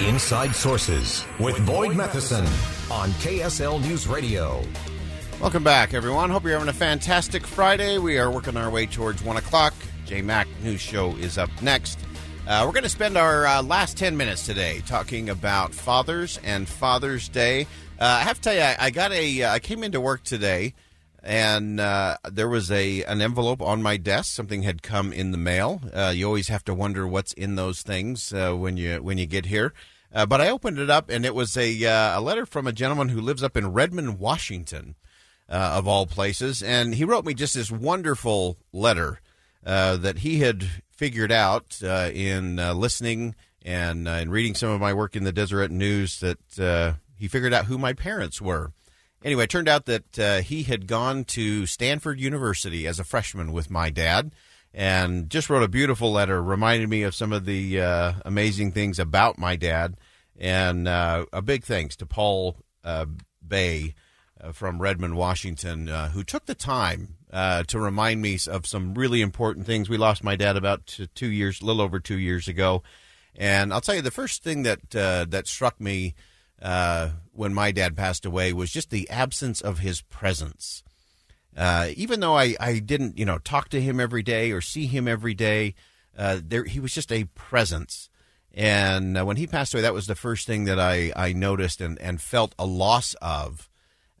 Inside Sources with Boyd Matheson on KSL News Radio. Welcome back, everyone. Hope you're having a fantastic Friday. We are working our way towards 1 o'clock. J Mac News Show is up next. Uh, we're going to spend our uh, last 10 minutes today talking about fathers and Father's Day. Uh, I have to tell you, I, I got a. I came into work today and uh, there was a an envelope on my desk. Something had come in the mail. Uh, you always have to wonder what's in those things uh, when you when you get here. Uh, but I opened it up, and it was a uh, a letter from a gentleman who lives up in Redmond, Washington, uh, of all places. And he wrote me just this wonderful letter that he had figured out in listening and in reading some of my work in the Deseret News that he figured out who my parents were. Anyway, it turned out that uh, he had gone to Stanford University as a freshman with my dad and just wrote a beautiful letter, reminded me of some of the uh, amazing things about my dad. And uh, a big thanks to Paul uh, Bay uh, from Redmond, Washington, uh, who took the time to remind me of some really important things. We lost my dad about two years, a little over two years ago. And I'll tell you, the first thing that that struck me uh, when my dad passed away was just the absence of his presence. Uh, even though I, I didn't, you know, talk to him every day or see him every day, uh, there he was just a presence. And uh, when he passed away, that was the first thing that I, I noticed and, and felt a loss of.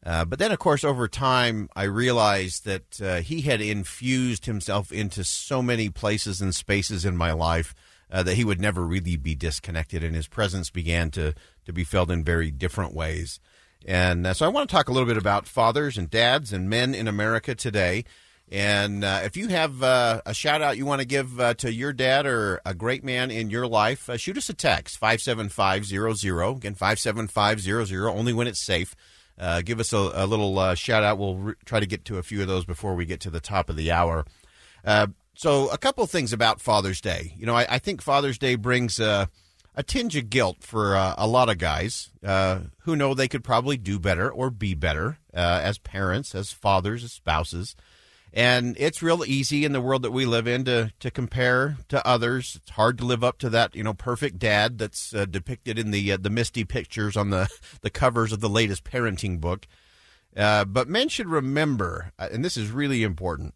Uh, but then, of course, over time, I realized that uh, he had infused himself into so many places and spaces in my life uh, that he would never really be disconnected, and his presence began to to be felt in very different ways. And uh, so, I want to talk a little bit about fathers and dads and men in America today. And uh, if you have uh, a shout out you want to give uh, to your dad or a great man in your life, uh, shoot us a text 57500. Again, 57500, only when it's safe. Uh, give us a, a little shout out. We'll re- try to get to a few of those before we get to the top of the hour. So, a couple things about Father's Day. You know, I, I think Father's Day brings a tinge of guilt for a lot of guys who know they could probably do better or be better as parents, as fathers, as spouses. And it's real easy in the world that we live in to, to compare to others. It's hard to live up to that, you know, perfect dad that's uh, depicted in the uh, the misty pictures on the, the covers of the latest parenting book. Uh, but men should remember, uh, and this is really important,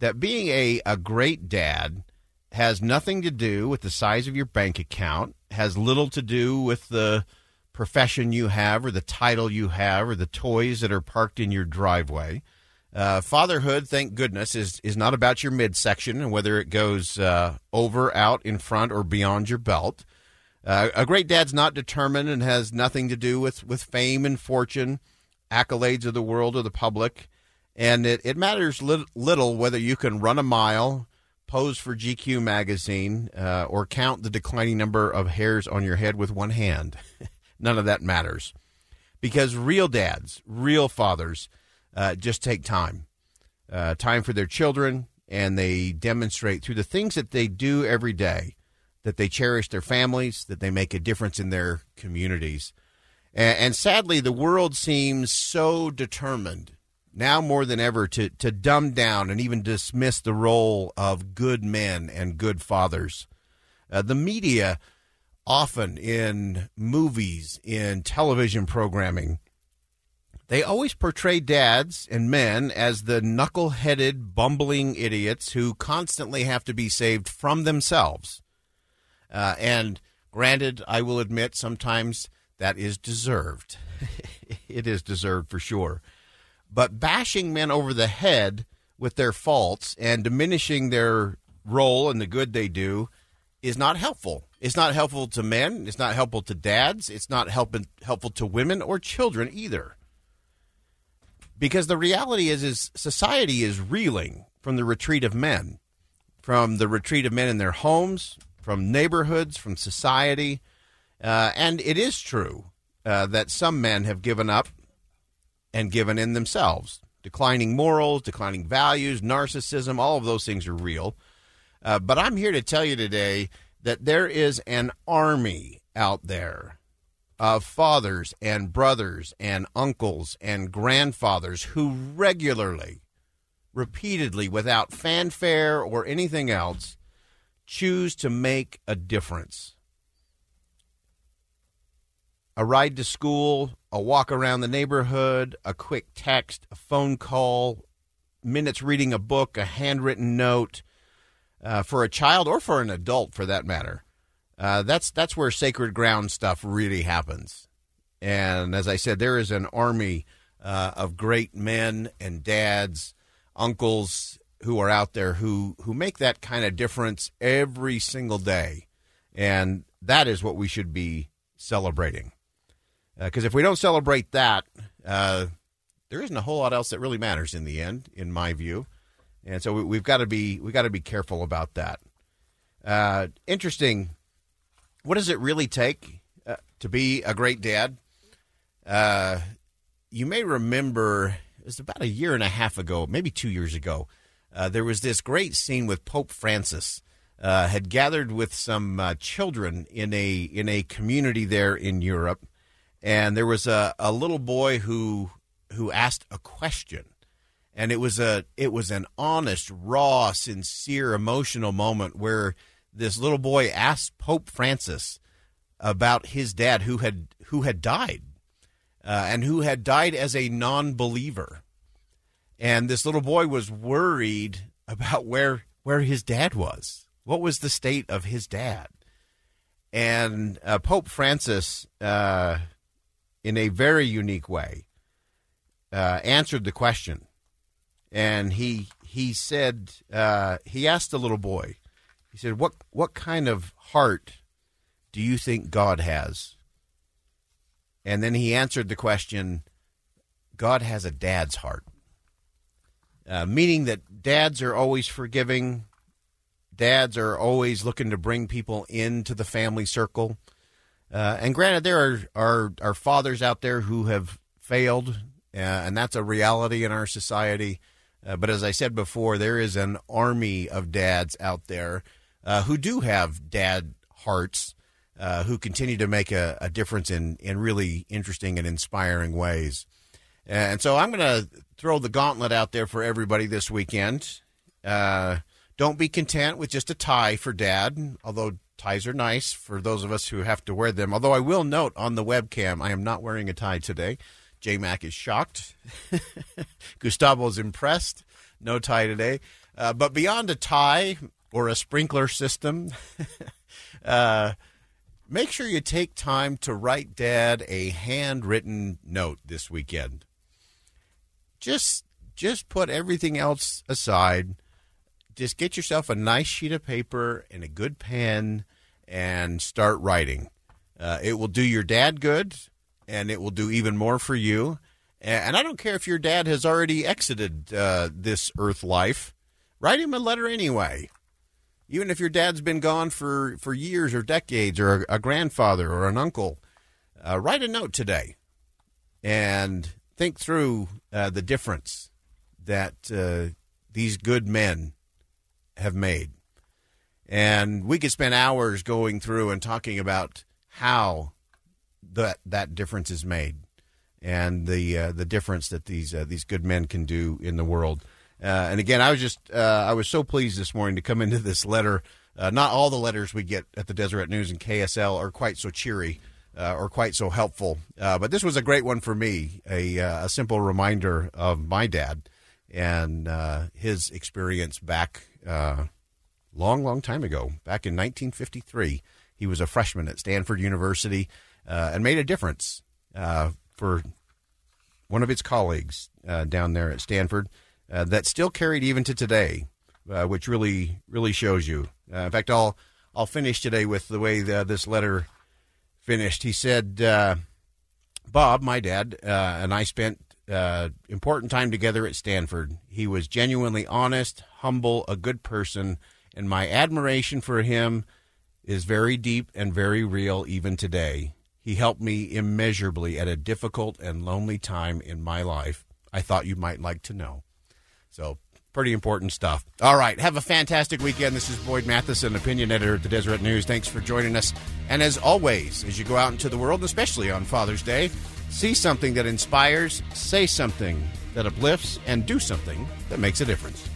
that being a, a great dad has nothing to do with the size of your bank account, has little to do with the profession you have or the title you have or the toys that are parked in your driveway. Uh, fatherhood, thank goodness, is is not about your midsection and whether it goes uh, over, out, in front, or beyond your belt. Uh, a great dad's not determined and has nothing to do with, with fame and fortune, accolades of the world or the public. And it, it matters li- little whether you can run a mile, pose for GQ magazine, uh, or count the declining number of hairs on your head with one hand. None of that matters. Because real dads, real fathers, uh, just take time, uh, time for their children, and they demonstrate through the things that they do every day that they cherish their families, that they make a difference in their communities. And, and sadly, the world seems so determined now more than ever to, to dumb down and even dismiss the role of good men and good fathers. Uh, the media, often in movies, in television programming, they always portray dads and men as the knuckle headed, bumbling idiots who constantly have to be saved from themselves. Uh, and granted, I will admit sometimes that is deserved. it is deserved for sure. But bashing men over the head with their faults and diminishing their role and the good they do is not helpful. It's not helpful to men. It's not helpful to dads. It's not helping, helpful to women or children either because the reality is is society is reeling from the retreat of men from the retreat of men in their homes from neighborhoods from society Uh, and it is true uh, that some men have given up and given in themselves. Declining morals, declining values, narcissism, all of those things are real. Uh, but I'm here to tell you today that there is an army out there of fathers and brothers and uncles and grandfathers who regularly, repeatedly, without fanfare or anything else, choose to make a difference. A ride to school, a walk around the neighborhood, a quick text, a phone call, minutes reading a book, a handwritten note, uh, for a child or for an adult for that matter. Uh, that's that's where sacred ground stuff really happens. And as I said, there is an army uh, of great men and dads, uncles who are out there who who make that kind of difference every single day, and that is what we should be celebrating. Because uh, if we don't celebrate that, uh, there isn't a whole lot else that really matters in the end, in my view. And so we, have got to be we got to be careful about that. Uh, interesting what does it really take to be a great dad? You may remember it was about a year and a half ago, maybe two years ago. Uh, there was this great scene with Pope Francis uh, had gathered with some uh, children in a in a community there in Europe, and there was a, a little boy who who asked a question, and it was a it was an honest, raw, sincere, emotional moment where this little boy asked Pope Francis about his dad who had who had died uh, and who had died as a non-believer. And this little boy was worried about where where his dad was. What was the state of his dad? And uh, pope francis uh, in a very unique way uh, answered the question and he he said uh, he asked the little boy he said, "What what kind of heart do you think God has?" And then he answered the question, "God has a dad's heart." Uh, meaning that dads are always forgiving. Dads are always looking to bring people into the family circle. Uh, and granted, there are, are, are fathers out there who have failed, uh, and that's a reality in our society. Uh, but as I said before, there is an army of dads out there uh, who do have dad hearts, uh, who continue to make a, a, difference in, in really interesting and inspiring ways. And so I'm going to throw the gauntlet out there for everybody this weekend. Uh, don't be content with just a tie for dad, although ties are nice for those of us who have to wear them. Although I will note on the webcam, I am not wearing a tie today. J Mac is shocked. Gustavo is impressed. No tie today. Uh, but beyond a tie, or a sprinkler system, uh, make sure you take time to write dad a handwritten note this weekend. Just just put everything else aside. Just get yourself a nice sheet of paper and a good pen and start writing. Uh, it will do your dad good, and it will do even more for you. And I don't care if your dad has already exited uh, this earth life. Write him a letter anyway even if your dad's been gone for, for years or decades, or a, a grandfather or an uncle, uh, write a note today and think through uh, the difference that uh, these good men have made. And we could spend hours going through and talking about how that that difference is made and the uh, the difference that these uh, these good men can do in the world. Uh, and again, I was just uh, I was so pleased this morning to come into this letter. Uh, not all the letters we get at the Deseret News and KSL are quite so cheery uh, or quite so helpful, but this was a great one for me. A, a simple reminder of my dad and his experience back long, long time ago, back in 1953. He was a freshman at Stanford University and made a difference for one of his colleagues down there at Stanford uh, that still carried even to today, uh, which really really shows you. Uh, in fact, I'll I'll finish today with the way the, this letter finished. He said, uh, "Bob, my dad, uh, and I spent uh, important time together at Stanford. He was genuinely honest, humble, a good person, and my admiration for him." is very deep and very real even today. He helped me immeasurably at a difficult and lonely time in my life. I thought you might like to know. So, pretty important stuff. All right, have a fantastic weekend. This is Boyd Matheson, opinion editor at the Deseret News. Thanks for joining us. And as always, as you go out into the world, especially on Father's Day, see something that inspires, say something that uplifts, and do something that makes a difference.